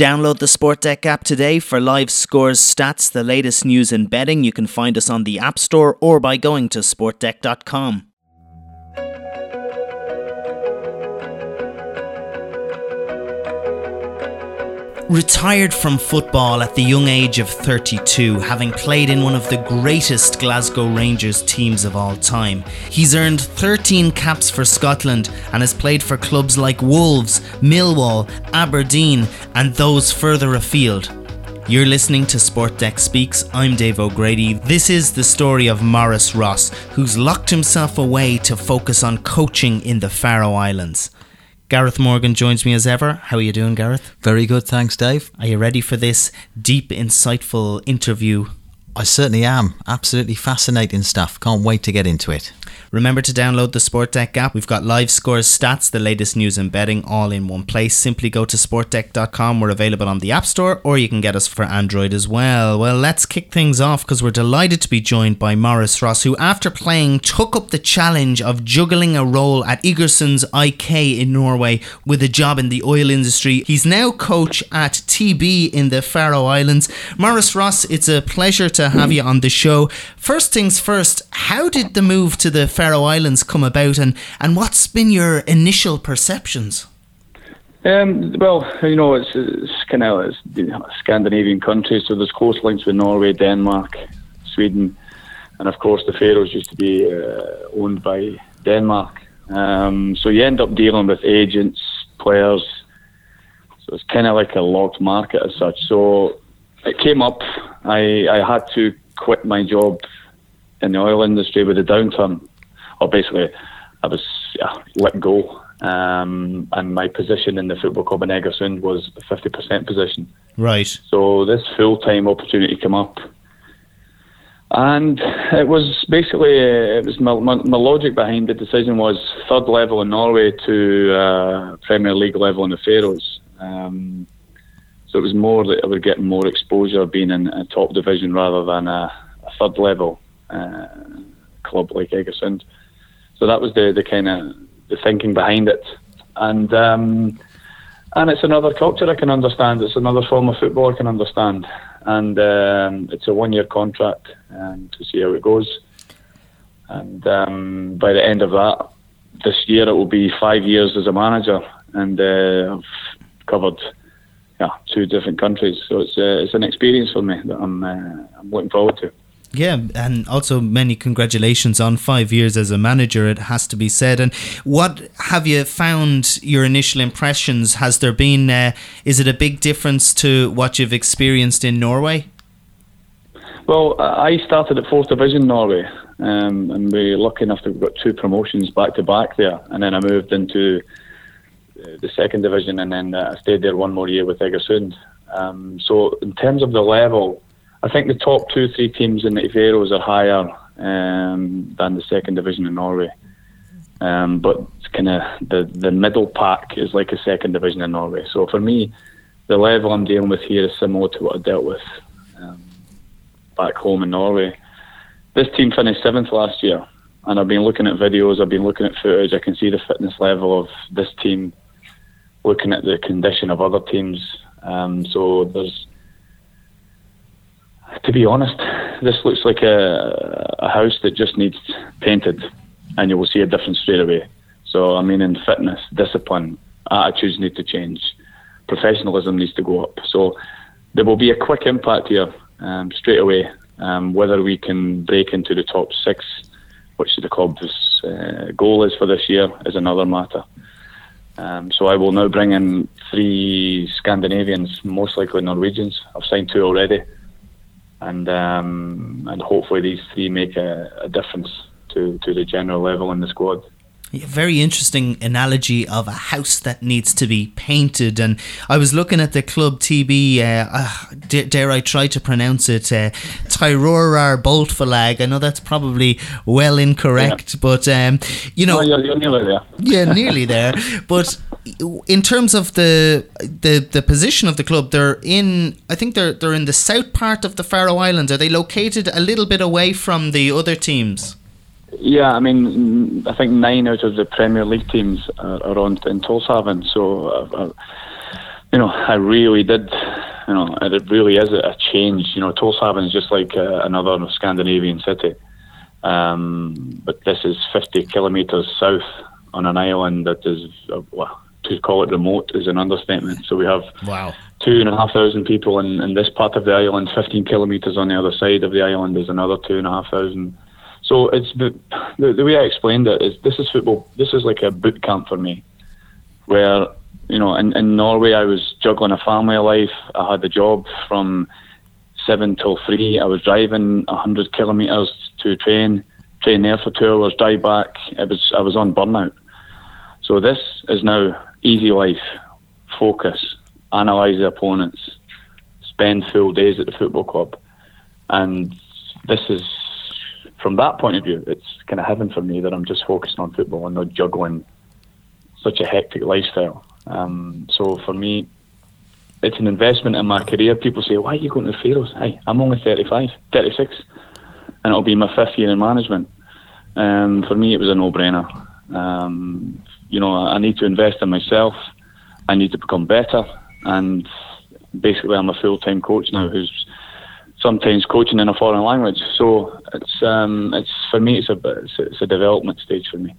Download the Sportdec app today for live scores, stats, the latest news in betting. You can find us on the App Store or by going to sportdec.com. Retired from football at the young age of 32, having played in one of the greatest Glasgow Rangers teams of all time, he's earned 13 caps for Scotland and has played for clubs like Wolves, Millwall, Aberdeen, and those further afield. You're listening to Sportdec Speaks. I'm Dave O'Grady. This is the story of Maurice Ross, who's locked himself away to focus on coaching in the Faroe Islands. Gareth Morgan joins me as ever. How are you doing, Gareth? Very good, thanks, Dave. Are you ready for this deep, insightful interview? I certainly am. Absolutely fascinating stuff. Can't wait to get into it. Remember to download the Sportdec app. We've got live scores, stats, the latest news and betting all in one place. Simply go to sportdec.com. We're available on the App Store or you can get us for Android as well. Well, let's kick things off because we're delighted to be joined by Maurice Ross, who, after playing, took up the challenge of juggling a role at Egersunds IK in Norway with a job in the oil industry. He's now coach at TB in the Faroe Islands. Maurice Ross, it's a pleasure to have you on the show. First things first, how did the move to the Faroe Islands come about, and, and what's been your initial perceptions? Um, well, you know, it's, it's kind of know, Scandinavian countries, so there's close links with Norway, Denmark, Sweden, and of course the Faroes used to be uh, owned by Denmark. Um, so you end up dealing with agents, players. So it's kind of like a locked market as such. So it came up. I I had to quit my job in the oil industry with a downturn, or basically I was yeah, let go. Um, and my position in the football club in Egersund was a 50% position. Right. So this full time opportunity came up. And it was basically, it was my, my, my, logic behind the decision was third level in Norway to uh, Premier League level in the Faroes. Um, so it was more that I would get more exposure being in a top division rather than a, a third level uh, club like Egersund. So that was the, the kind of the thinking behind it, and um, and it's another culture I can understand. It's another form of football I can understand, and um, it's a one year contract um, to see how it goes. And um, by the end of that, this year it will be five years as a manager, and uh, I've covered yeah two different countries. So it's uh, it's an experience for me that I'm uh, I'm looking forward to. Yeah, and also many congratulations on five years as a manager, it has to be said. And what have you found your initial impressions? Has there been, uh, is it a big difference to what you've experienced in Norway? Well, I started at fourth division Norway, um, and we're lucky enough to have got two promotions back to back there. And then I moved into the second division, and then uh, I stayed there one more year with Egersund. Um, so, in terms of the level, I think the top two, three teams in the Faroes are higher um, than the second division in Norway. Um, but kind of the the middle pack is like a second division in Norway. So for me, the level I'm dealing with here is similar to what I dealt with um, back home in Norway. This team finished seventh last year, and I've been looking at videos, I've been looking at footage. I can see the fitness level of this team, looking at the condition of other teams. Um, so there's to be honest, this looks like a, a house that just needs painted, and you will see a difference straight away. So, I mean, in fitness, discipline, attitudes need to change, professionalism needs to go up. So, there will be a quick impact here um, straight away. Um, whether we can break into the top six, which the club's uh, goal is for this year, is another matter. Um, so I will now bring in three Scandinavians, most likely Norwegians. I've signed two already and um, and hopefully these three make a, a, difference to, to the general level in the squad. Yeah, very interesting analogy of a house that needs to be painted. And I was looking at the club TB, uh, uh, dare, dare, I try to pronounce it, uh, Tvøroyrar Bóltfelag. I know that's probably well incorrect, yeah. but um, you know, oh, you're, you're nearly there. yeah, nearly there. But in terms of the the the position of the club, they're in. I think they're they're in the south part of the Faroe Islands. Are they located a little bit away from the other teams? Yeah, I mean, I think nine out of the Premier League teams are, are on in Tórshavn. So uh, uh, you know, I really did. You know, it really is a change. You know, Tórshavn is just like uh, another Scandinavian city, um, but this is 50 kilometres south on an island that is, uh, well, to call it remote is an understatement. So we have wow. two and a half thousand people in, in this part of the island. 15 kilometres on the other side of the island is another two and a half thousand. So it's the, the, way I explained it is this is football. This is like a boot camp for me, where you know in, in Norway I was juggling a family life. I had a job from seven till three. I was driving hundred kilometres to train, train there for two hours, drive back. It was I was on burnout. So this is now easy life, focus, analyse the opponents, spend full days at the football club, and this is from that point of view, it's kind of heaven for me that I'm just focusing on football and not juggling such a hectic lifestyle. Um, so for me, it's an investment in my career. People say, why are you going to the Faroes? Hey, I'm only 35, 36, and it'll be my fifth year in management. Um, for me, it was a no-brainer. Um, you know, I need to invest in myself. I need to become better, and basically, I'm a full-time coach now who's sometimes coaching in a foreign language. So it's um, it's for me, it's a it's a development stage for me.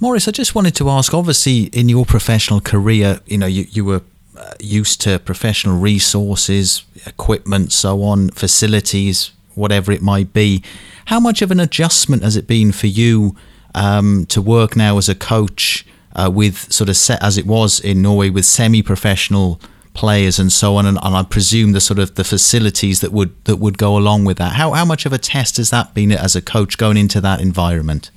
Maurice, I just wanted to ask. Obviously, in your professional career, you know, you you were uh, used to professional resources, equipment, so on, facilities, whatever it might be. How much of an adjustment has it been for you um, to work now as a coach uh, with sort of set as it was in Norway with semi-professional players and so on, and, and, I presume the sort of the facilities that would that would go along with that. How how much of a test has that been as a coach going into that environment?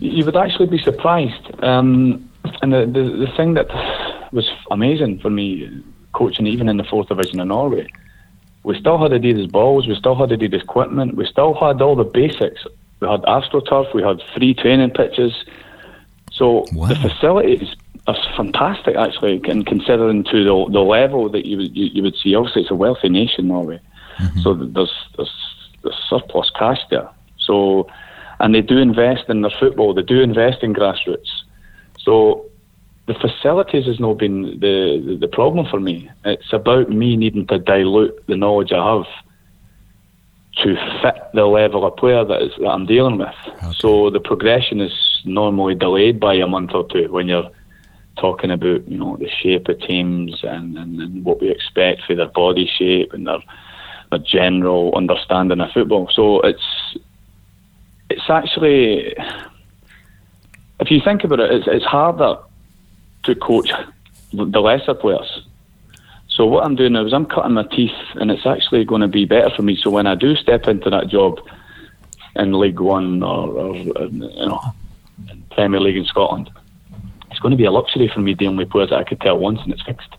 You would actually be surprised, um, and the, the the thing that was amazing for me coaching even in the fourth division in Norway, we still had Adidas balls, we still had Adidas equipment, we still had all the basics. We had AstroTurf, we had free training pitches. So wow. the facilities that's fantastic, actually, and considering to the, the level that you, you, you would see. Obviously, it's a wealthy nation, Norway, mm-hmm. so there's, there's there's surplus cash there. So, and they do invest in their football. They do invest in grassroots. So, the facilities has not been the, the, the problem for me. It's about me needing to dilute the knowledge I have to fit the level of player that, is, that I'm dealing with. Okay. So the progression is normally delayed by a month or two when you're talking about you know the shape of teams and, and, and what we expect for their body shape and their their general understanding of football. So it's it's actually if you think about it, it's, it's harder to coach the lesser players. So what I'm doing now is I'm cutting my teeth, and it's actually going to be better for me. So when I do step into that job in League One or, or you know Premier League in Scotland, it's going to be a luxury for me dealing with players that I could tell once and it's fixed.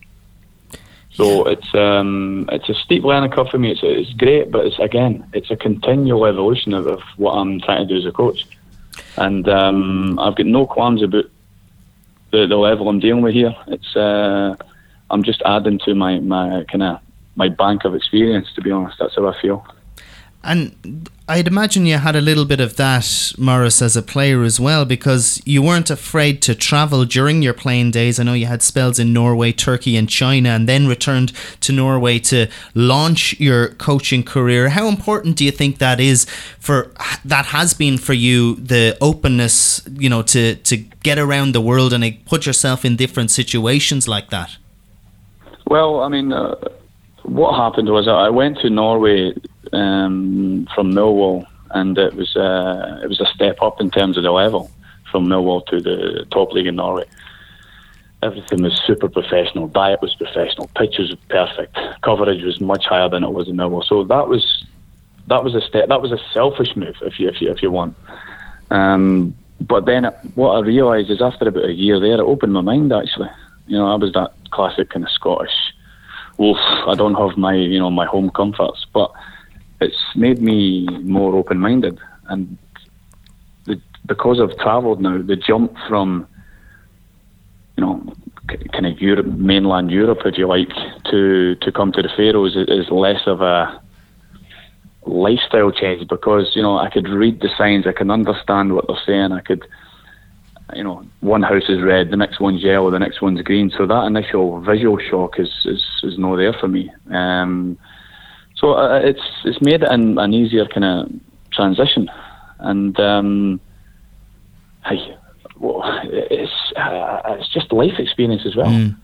So it's um, it's a steep learning curve for me. It's it's great, but it's again it's a continual evolution of, of what I'm trying to do as a coach, and um, I've got no qualms about the, the level I'm dealing with here. It's uh, I'm just adding to my my kind of my bank of experience. To be honest, that's how I feel. And I'd imagine you had a little bit of that, Maurice, as a player as well, because you weren't afraid to travel during your playing days. I know you had spells in Norway, Turkey, and China, and then returned to Norway to launch your coaching career. How important do you think that is for that has been for you the openness, you know, to to get around the world and put yourself in different situations like that? Well, I mean. Uh what happened was I went to Norway um, from Millwall, and it was uh, it was a step up in terms of the level from Millwall to the top league in Norway. Everything was super professional. Diet was professional. Pitches were perfect. Coverage was much higher than it was in Millwall. So that was that was a step. That was a selfish move, if you if you if you want. Um, but then what I realised is after about a year there, it opened my mind. Actually, you know, I was that classic kind of Scottish wolf. I don't have my you know my home comforts, but it's made me more open minded. And the, because I've travelled now, the jump from you know kind of Europe, mainland Europe, if you like, to to come to the Faroes is less of a lifestyle change because you know I could read the signs, I can understand what they're saying, I could you know, one house is red, the next one's yellow, the next one's green. So that initial visual shock is is, is no there for me. Um, so uh, it's it's made it an, an easier kind of transition, and um, hey, well, it's uh, it's just life experience as well. Mm.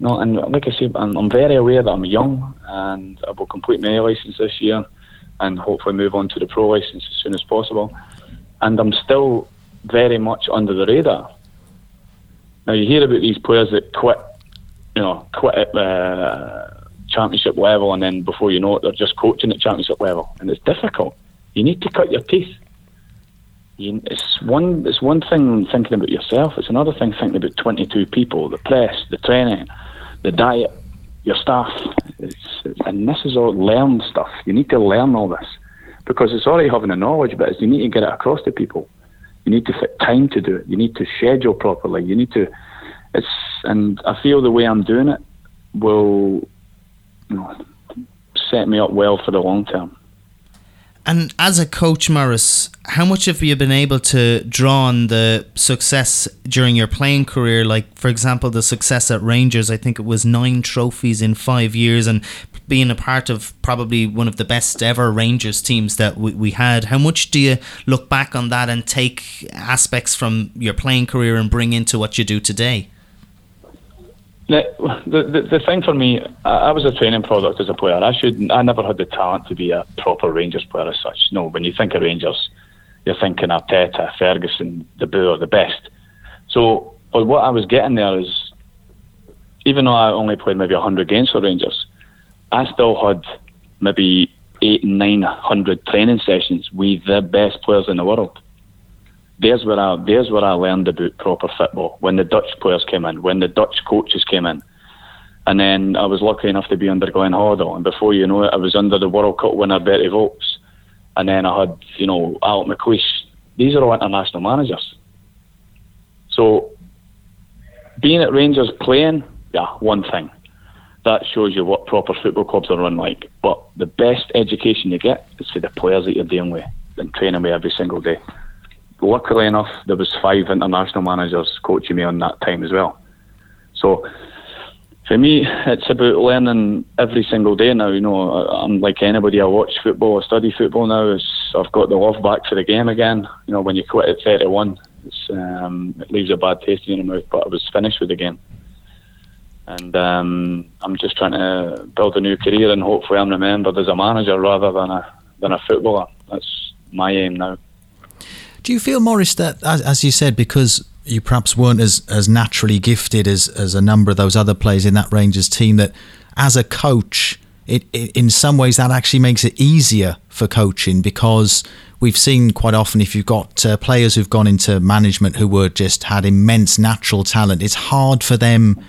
No, and like I said, I'm, I'm very aware that I'm young, and I will complete my A license this year, and hopefully move on to the pro license as soon as possible. And I'm still very much under the radar. Now you hear about these players that quit, you know, quit at uh, championship level, and then before you know it, they're just coaching at championship level, and it's difficult. You need to cut your teeth. You, it's one. It's one thing thinking about yourself. It's another thing thinking about 22 people, the press, the training, the diet, your staff. It's, it's, and this is all learned stuff. You need to learn all this because it's already having the knowledge, but you need to get it across to people. You need to fit time to do it. You need to schedule properly. You need to. It's and I feel the way I'm doing it will, you know, set me up well for the long term. And as a coach, Maurice, how much have you been able to draw on the success during your playing career? Like, for example, the success at Rangers, I think it was nine trophies in five years, and being a part of probably one of the best ever Rangers teams that we, we had. How much do you look back on that and take aspects from your playing career and bring into what you do today? The, the, the thing for me, I was a training product as a player. I should I never had the talent to be a proper Rangers player as such. No, when you think of Rangers, you're thinking Arteta, Ferguson, De Boer, the best. So, but what I was getting there is, even though I only played maybe 100 games for Rangers, I still had maybe eight, nine hundred training sessions with the best players in the world there's where I there's where I learned about proper football when the Dutch players came in, when the Dutch coaches came in. And then I was lucky enough to be under Glenn Hoddle, and before you know it, I was under the World Cup winner Berti Vogts, and then I had you know Alex McLeish. These are all international managers. So being at Rangers playing, yeah, one thing. That shows you what proper football clubs are run like. But the best education you get is for the players that you're dealing with and training with every single day luckily enough, there was five international managers coaching me on that time as well. So for me, it's about learning every single day now. You know, I'm like anybody. I watch football, I study football now. It's, I've got the love back for the game again. You know, when you quit at 31, um, it leaves a bad taste in your mouth. But I was finished with the game, and um, I'm just trying to build a new career, and hopefully, I'm remembered as a manager rather than a than a footballer. That's my aim now. Do you feel, Maurice, that as, as you said, because you perhaps weren't as, as naturally gifted as, as a number of those other players in that Rangers team, that as a coach, it, it, in some ways that actually makes it easier for coaching because we've seen quite often if you've got uh, players who've gone into management who were just had immense natural talent, it's hard for them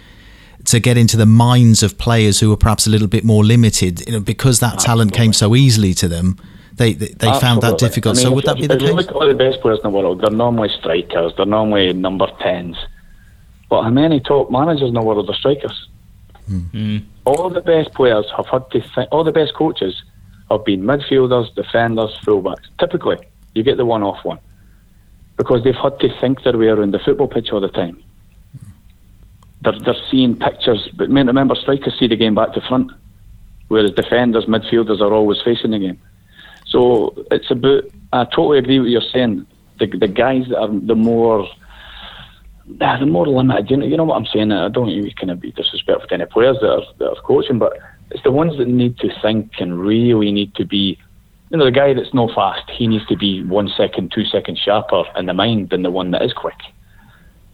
to get into the minds of players who are perhaps a little bit more limited, you know, because that talent came so easily to them they they, they found that difficult. I mean, so would that be the case? Look at all the best players in the world. They're normally strikers. They're normally number tens. But how many top managers in the world are strikers? Mm. All the best players have had to. Think, all the best coaches have been midfielders, defenders, fullbacks. Typically, you get the one-off one because they've had to think their way around the football pitch all the time. They're, they're seeing pictures, but remember, strikers see the game back to front, whereas defenders, midfielders are always facing the game. So it's about. I totally agree with what you're saying. The the guys that are the more ah, the more limited. You know, you know what I'm saying. I don't even kind of be disrespectful to any players that are that are coaching, but it's the ones that need to think and really need to be. You know, the guy that's no fast, he needs to be one second, two seconds sharper in the mind than the one that is quick.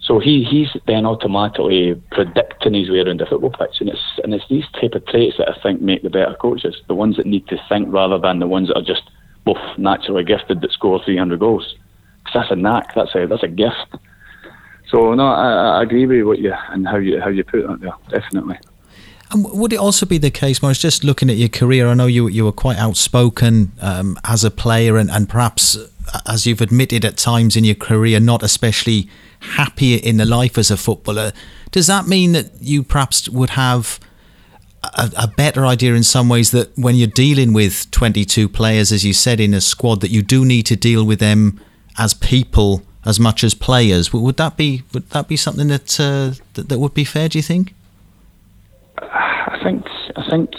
So he, he's then automatically predicting his way around the football pitch, and it's and it's these type of traits that I think make the better coaches, the ones that need to think rather than the ones that are just both naturally gifted that score 300 goals. Because that's a knack, that's a that's a gift. So no, I, I agree with what you and how you how you put that there, definitely. Would it also be the case, Maurice, just looking at your career, I know you you were quite outspoken um, as a player and, and perhaps, as you've admitted at times in your career, not especially happy in the life as a footballer. Does that mean that you perhaps would have a, a, better idea in some ways that when you're dealing with 22 players, as you said, in a squad, that you do need to deal with them as people as much as players. Would that be would that be something that uh, that, that would be fair? Do you think? I think I think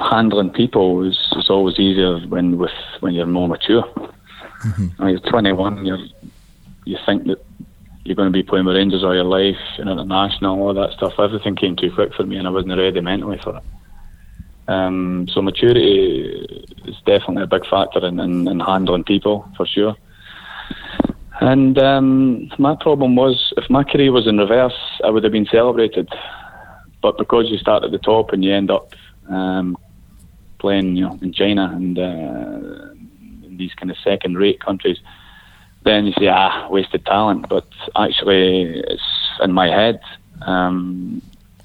handling people is, is always easier when with when you're more mature. Mm-hmm. When you're 21, you you think that you're going to be playing with Rangers all your life, and international, all that stuff. Everything came too quick for me, and I wasn't ready mentally for it. Um, so maturity is definitely a big factor in, in, in handling people for sure. And um, my problem was, if my career was in reverse, I would have been celebrated. But because you start at the top and you end up um, playing, you know, in China and uh, in these kind of second-rate countries, then you say, ah, wasted talent. But actually, it's in my head. Um,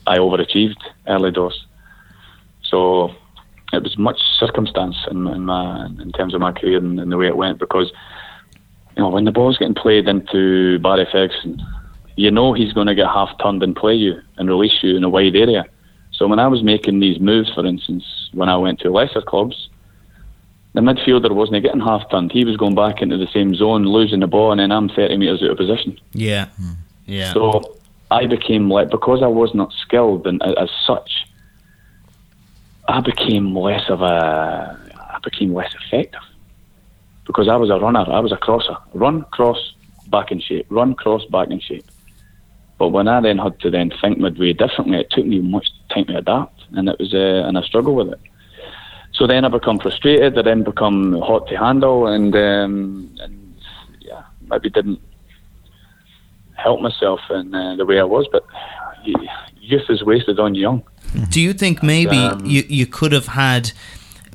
I overachieved early doors. So it was much circumstance in, in, my, in terms of my career and, and, the way it went because, you know, when the ball's getting played into Barry Ferguson, you know he's going to get half turned and play you and release you in a wide area. So when I was making these moves, for instance, when I went to lesser clubs, the midfielder wasn't getting half turned. He was going back into the same zone, losing the ball, and then I'm 30 metres out of position. Yeah. Hmm. Yeah. So I became like, because I was not skilled and as such, I became less of a, I became less effective. Because I was a runner, I was a crosser. Run, cross, back in shape. Run, cross, back in shape. But when I then had to then think midway differently, it took me much time to adapt, and it was, uh, and I struggled with it. So then I become frustrated. I then become hot to handle, and um, and yeah, maybe didn't help myself in uh, the way I was. But youth is wasted on young. Do you think maybe um, you you could have had?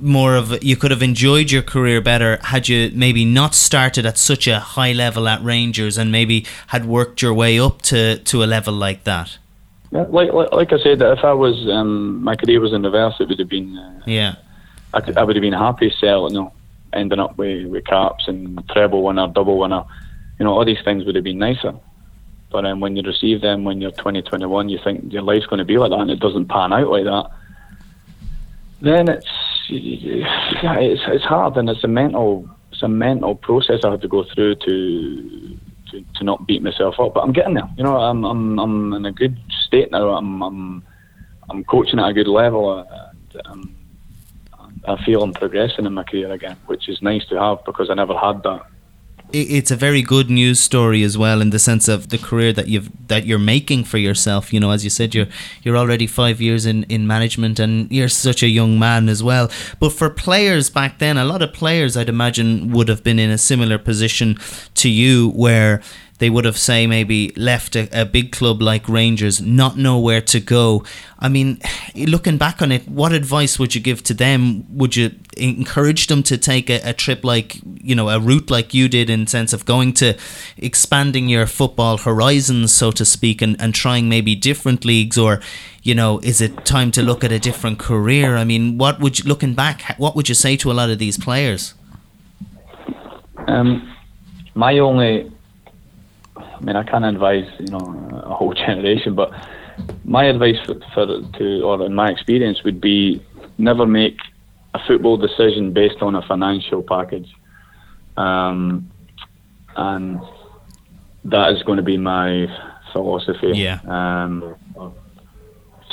More of you could have enjoyed your career better had you maybe not started at such a high level at Rangers and maybe had worked your way up to, to a level like that. Yeah, like, like, like I said, if I was um, my career was in reverse, it would have been uh, yeah I, could, I would have been happy selling, you know, ending up with, with caps and treble winner, double winner. You know, all these things would have been nicer. But um, when you receive them when you're 20, 21, you think your life's going to be like that and it doesn't pan out like that. Then it's it's it's hard and it's a mental it's a mental process I had to go through to to, to not beat myself up. But I'm getting there. You know, I'm I'm I'm in a good state now. I'm I'm I'm coaching at a good level. And, um, I feel I'm progressing in my career again, which is nice to have because I never had that. It's a very good news story as well, in the sense of the career that you've that you're making for yourself. You know, as you said, you're you're already five years in, in management, and you're such a young man as well. But for players back then, a lot of players, I'd imagine, would have been in a similar position to you, where they would have say maybe left a, a, big club like Rangers, not know where to go. I mean, looking back on it, what advice would you give to them? Would you encourage them to take a, a trip like you know a route like you did in sense of going to expanding your football horizons, so to speak, and, and trying maybe different leagues, or you know, is it time to look at a different career? I mean, what would you looking back? What would you say to a lot of these players? Um, my only I mean, I can't advise you know a whole generation, but my advice for, for to or in my experience would be never make a football decision based on a financial package, um, and that is going to be my philosophy. Yeah. Um,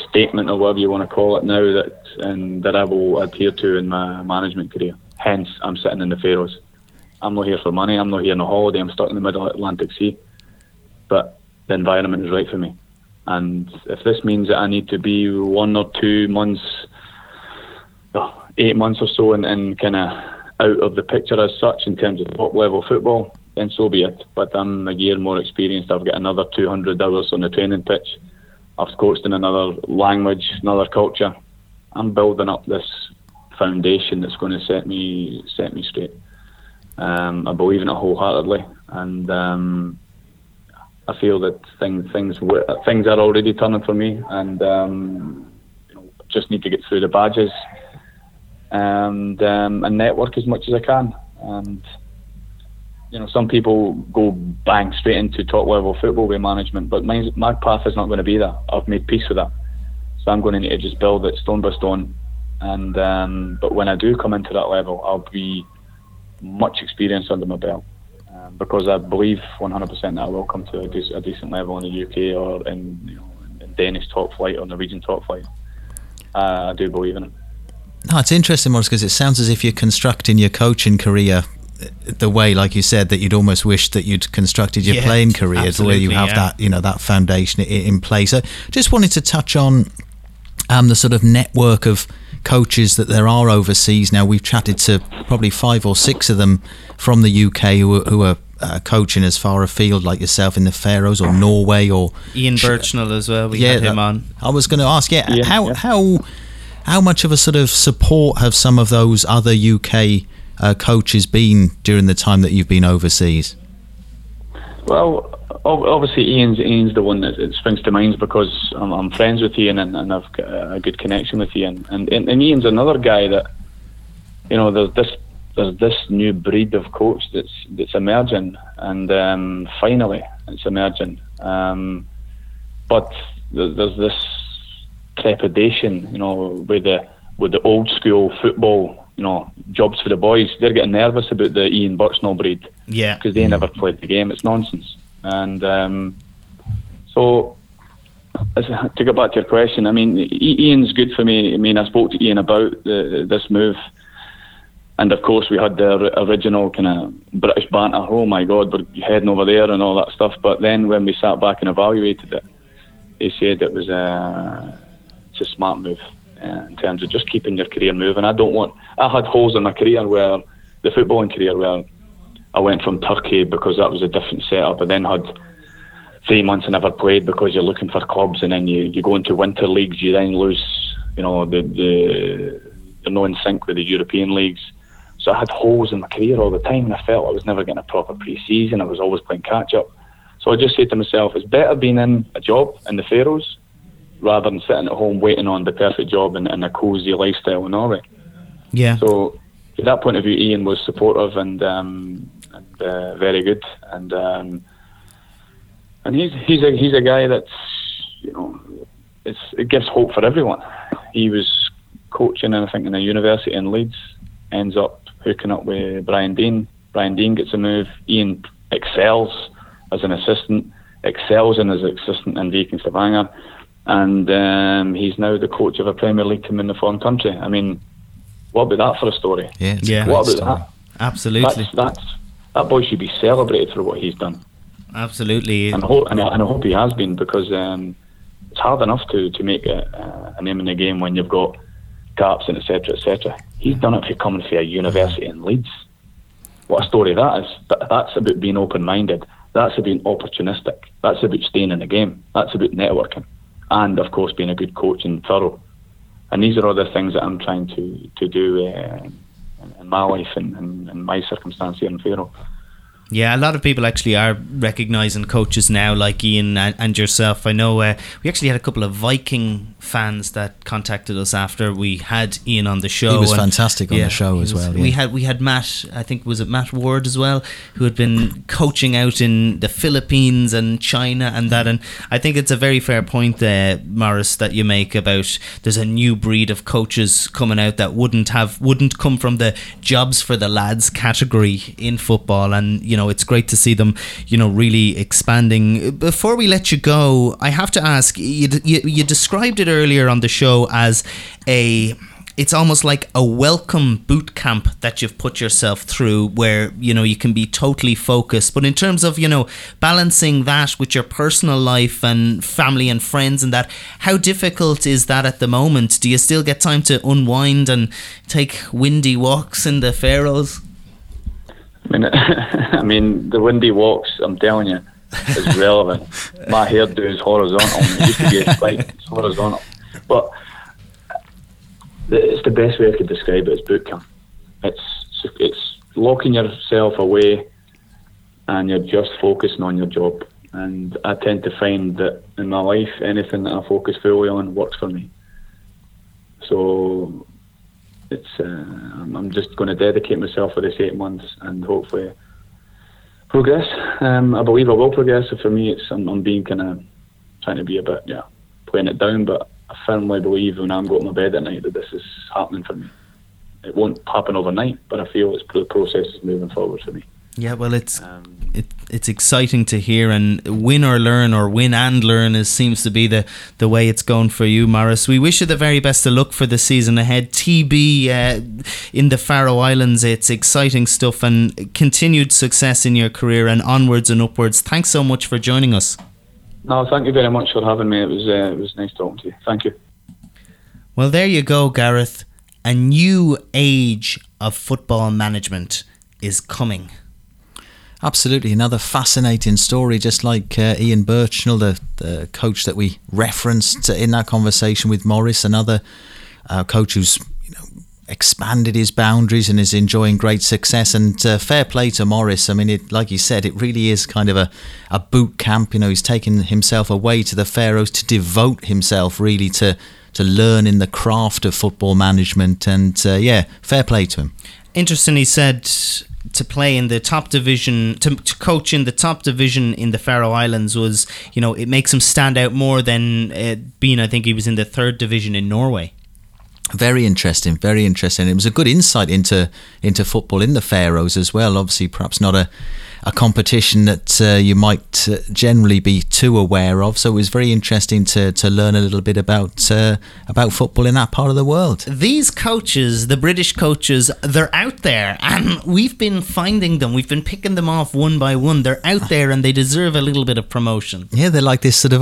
statement or whatever you want to call it now that and that I will adhere to in my management career. Hence, I'm sitting in the Faroes. I'm not here for money. I'm not here on a holiday. I'm stuck in the middle Atlantic Sea but the environment is right for me. And if this means that I need to be one or two months, oh, eight months or so, and, and kind of out of the picture as such in terms of top level football, then so be it. But I'm a year more experienced. I've got another 200 hours on the training pitch. I've coached in another language, another culture. I'm building up this foundation that's going to set me set me straight. Um, I believe in it wholeheartedly, and um, I feel that things things things are already turning for me, and um, you know, just need to get through the badges and um, and network as much as I can. And you know, some people go bang straight into top level football with management, but my my path is not going to be that. I've made peace with that, so I'm going to need to just build it stone by stone. And um, but when I do come into that level, I'll be much experienced under my belt. Uh, because I believe 100% that I will come to a, de- a, decent level in the UK or in, you know, in Danish top flight or Norwegian top flight. Uh, I do believe in it. No, it's interesting, Maurice, because it sounds as if you're constructing your coaching career the way, like you said, that you'd almost wish that you'd constructed your yeah, playing career, the way you have yeah. that, you know, that foundation in place. So, just wanted to touch on um, the sort of network of coaches that there are overseas. Now, we've chatted to probably five or six of them from the UK who are, who are uh, coaching as far afield, like yourself in the Faroes or Norway or Ian Burchnall as well. We yeah, had him that- on. I was going to ask, yeah, Yeah, how yeah. how how much of a sort of support have some of those other UK uh, coaches been during the time that you've been overseas? Well, ob- obviously Ian's Ian's the one that, springs to mind because I'm, I'm friends with Ian and, and I've got a good connection with Ian. And, and and Ian's another guy that you know there's this there's this new breed of coach that's that's emerging, and um, finally it's emerging. Um, but there's this trepidation, you know, with the with the old school football, you know, jobs for the boys. They're getting nervous about the Ian Burchnall breed Yeah. because they never played the game. It's nonsense. And um, so, to get back to your question, I mean, Ian's good for me. I mean, I spoke to Ian about the, this move. And of course, we had the original kind of British banter. Oh my God, we're heading over there and all that stuff. But then when we sat back and evaluated it, he said it was a, it's a smart move uh, in terms of just keeping your career moving. I don't want. I had holes in my career where the footballing career where I went from Turkey because that was a different setup, and then had three months I never played because you're looking for clubs, and then you, you go into winter leagues, you then lose, you know, the the you're not in sync with the European leagues. So I had holes in my career all the time, and I felt I was never getting a proper pre-season. I was always playing catch up. So I just said to myself, it's better being in a job in the Faroes rather than sitting at home waiting on the perfect job and, in a cosy lifestyle in Norway. Yeah. So, from that point of view, Ian was supportive and, um, and uh, very good. And um, and he's he's a he's a guy that's you know it's it gives hope for everyone. He was coaching, I think, in a university in Leeds. Ends up hooking up with Brian Deane. Brian Deane gets a move. Ian excels as an assistant. Excels in his assistant in Viking Stavanger. And um, he's now the coach of a Premier League team in the foreign country. I mean, what about that for a story? Yeah, it's Yeah. a great What about story. that? Absolutely. That's, that's that boy should be celebrated for what he's done, Absolutely. and I hope and I, and I hope he has been because um, it's hard enough to to make a, a name in the game when you've got gaps and etc etc. He's done it for coming for a university in Leeds. What a story that is! But that's about being open minded. That's about being opportunistic. That's about staying in the game. That's about networking, and of course being a good coach and thorough. And these are all the things that I'm trying to to do uh, in, in my life and, and my circumstance here in Faroe. Yeah, a lot of people actually are recognizing coaches now, like Ian and, and yourself. I know uh, we actually had a couple of Viking fans that contacted us after we had Ian on the show. He was and- fantastic on the show as was- well, We had we had Matt, I think was it Matt Ward as well, who had been coaching out in the Philippines and China and that. And I think it's a very fair point, there, Maurice, that you make about there's a new breed of coaches coming out that wouldn't have wouldn't come from the jobs for the lads category in football, and you know it's great to see them, you know, really expanding. Before we let you go, I have to ask you. You, you described it earlier on the show as a it's almost like a welcome boot camp that you've put yourself through where you know you can be totally focused but in terms of you know balancing that with your personal life and family and friends and that how difficult is that at the moment do you still get time to unwind and take windy walks in the Faroes I mean, I mean, the windy walks. I'm telling you, is relevant. My hairdo is horizontal. It used to be like it's horizontal, but it's the best way I could describe it. It's boot camp. It's it's locking yourself away, and you're just focusing on your job. And I tend to find that in my life, anything that I focus fully on works for me. So it's uh, I'm I'm just going to dedicate myself for this eight months and hopefully progress. Um, I believe I will progress. So for me, it's I'm, I'm being kind of trying to be a bit yeah playing it down, but I firmly believe when I'm going to bed at night that this is happening for me. It won't happen overnight, but I feel it's the process is moving forward for me. Yeah, well, it's um, it, it's exciting to hear, and win or learn, or win and learn, is seems to be the the way it's going for you, Maurice. We wish you the very best of luck for the season ahead. TB uh, in the Faroe Islands, it's exciting stuff, and continued success in your career, and onwards and upwards. Thanks so much for joining us. No, thank you very much for having me. It was uh, it was nice talking to you. Thank you. Well, there you go, Gareth. A new age of football management is coming. Absolutely, another fascinating story. Just like uh, Ian Burchnall, the, the coach that we referenced in that conversation with Maurice, another uh, coach who's you know expanded his boundaries and is enjoying great success. And uh, fair play to Maurice. I mean, it, like you said, it really is kind of a, a boot camp. You know, he's taken himself away to the Faroes to devote himself really to to learn in the craft of football management. And uh, yeah, fair play to him. Interesting, he said to play in the top division, to, to, coach in the top division in the Faroe Islands was, you know, it makes him stand out more than uh, being, I think he was in the third division in Norway. Very interesting, very interesting. It was a good insight into into football in the Faroes as well. Obviously, perhaps not a a competition that uh, you might uh, generally be too aware of. So it was very interesting to, to learn a little bit about uh, about football in that part of the world. These coaches, the British coaches, they're out there, and we've been finding them. We've been picking them off one by one. They're out there, and they deserve a little bit of promotion. Yeah, they're like this sort of.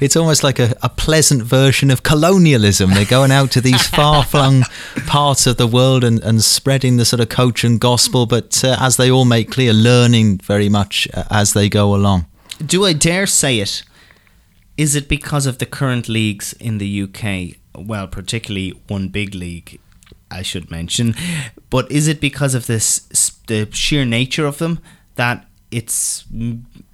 It's almost like a, a pleasant version of colonialism. They're going out to these far flung parts of the world and, and spreading the sort of coach and gospel, but uh, as they all make clear, learning very much uh, as they go along. Do I dare say it? Is it because of the current leagues in the UK? Well, particularly one big league, I should mention. But is it because of this the sheer nature of them that it's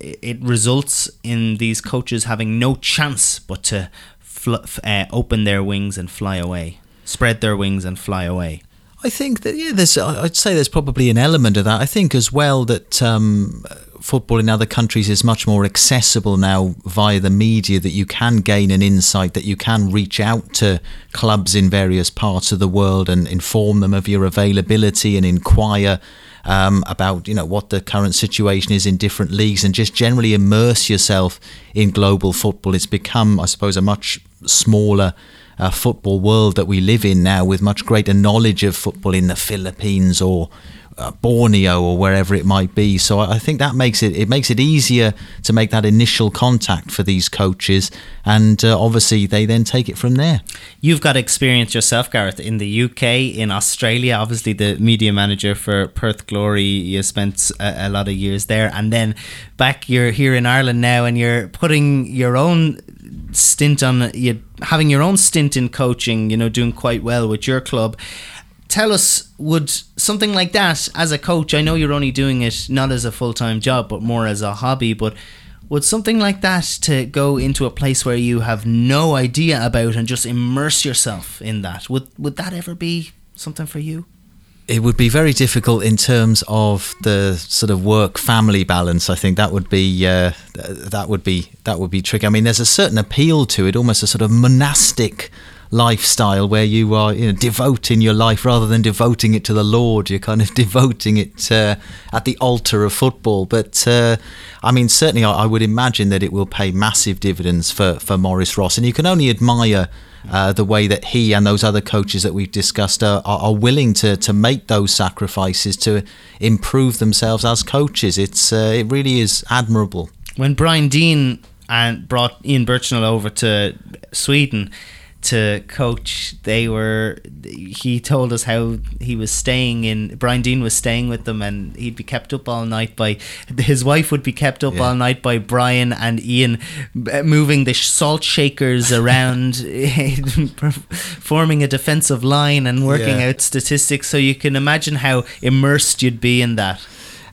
it results in these coaches having no chance but to fl- uh, open their wings and fly away, spread their wings and fly away. I think that yeah, there's I'd say there's probably an element of that. I think as well that um, football in other countries is much more accessible now via the media. That you can gain an insight, that you can reach out to clubs in various parts of the world and inform them of your availability and inquire um, about you know what the current situation is in different leagues and just generally immerse yourself in global football. It's become, I suppose, a much smaller uh, football world that we live in now, with much greater knowledge of football in the Philippines or uh, Borneo or wherever it might be. So I think that makes it it makes it easier to make that initial contact for these coaches, and uh, obviously they then take it from there. You've got experience yourself, Gareth, in the UK, in Australia. Obviously, the media manager for Perth Glory. You spent a, a lot of years there, and then back you're here in Ireland now, and you're putting your own stint on you having your own stint in coaching. You know, doing quite well with your club tell us would something like that as a coach i know you're only doing it not as a full-time job but more as a hobby but would something like that to go into a place where you have no idea about and just immerse yourself in that would would that ever be something for you? It would be very difficult in terms of the sort of work family balance i think. That would be uh, that would be that would be tricky. I mean there's a certain appeal to it almost a sort of monastic lifestyle where you are you know, devoting your life rather than devoting it to the Lord. You're kind of devoting it uh, at the altar of football. But uh, I mean, certainly, I, I, would imagine that it will pay massive dividends for, for Maurice Ross. And you can only admire. Uh, the way that he and those other coaches that we've discussed are, are, willing to, to make those sacrifices to improve themselves as coaches. It's uh, it really is admirable. When Brian Deane and brought Ian Burchnall over to Sweden, to coach they were he told us how he was staying in Brian Deane was staying with them and he'd be kept up all night by his wife would be kept up yeah. all night by Brian and Ian uh, moving the salt shakers around forming a defensive line and working yeah. out statistics so you can imagine how immersed you'd be in that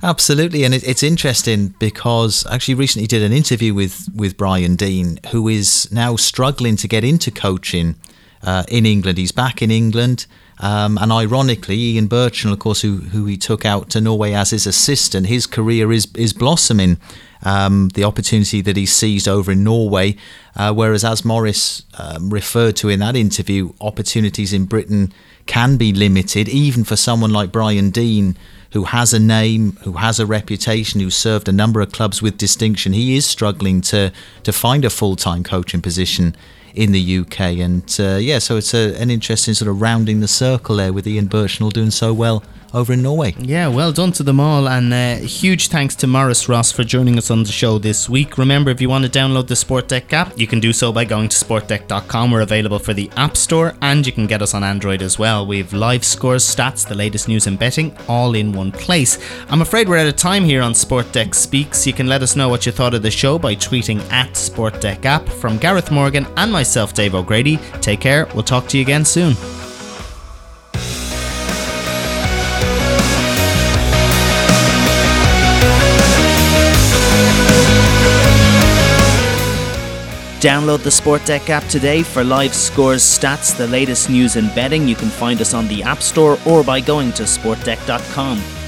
Absolutely, and it, it's interesting because I actually recently did an interview with with Brian Deane, who is now struggling to get into coaching uh, in England. He's back in England Um, and ironically, Ian Burchnall, of course, who, who he took out to Norway as his assistant, his career is, is blossoming. Um, the opportunity that he seized over in Norway, uh, whereas as Maurice um, referred to in that interview, opportunities in Britain can be limited, even for someone like Brian Deane, who has a name, who has a reputation, who served a number of clubs with distinction. He is struggling to to find a full time coaching position in the UK. And uh, yeah, so it's a, an interesting sort of rounding the circle there with Ian Burchnall doing so well over in Norway. Yeah, well done to them all, and uh, huge thanks to Maurice Ross for joining us on the show this week. Remember, if you want to download the Sportdec app, you can do so by going to sportdec.com. We're available for the App Store, and you can get us on Android as well. We have live scores, stats, the latest news and betting, all in one place. I'm afraid we're out of time here on Sportdec Speaks. You can let us know what you thought of the show by tweeting at Sportdec app. From Gareth Morgan and myself, Dave O'Grady. Take care. We'll talk to you again soon. Download the Sportdec app today for live scores, stats, the latest news and betting. You can find us on the App Store or by going to sportdec.com.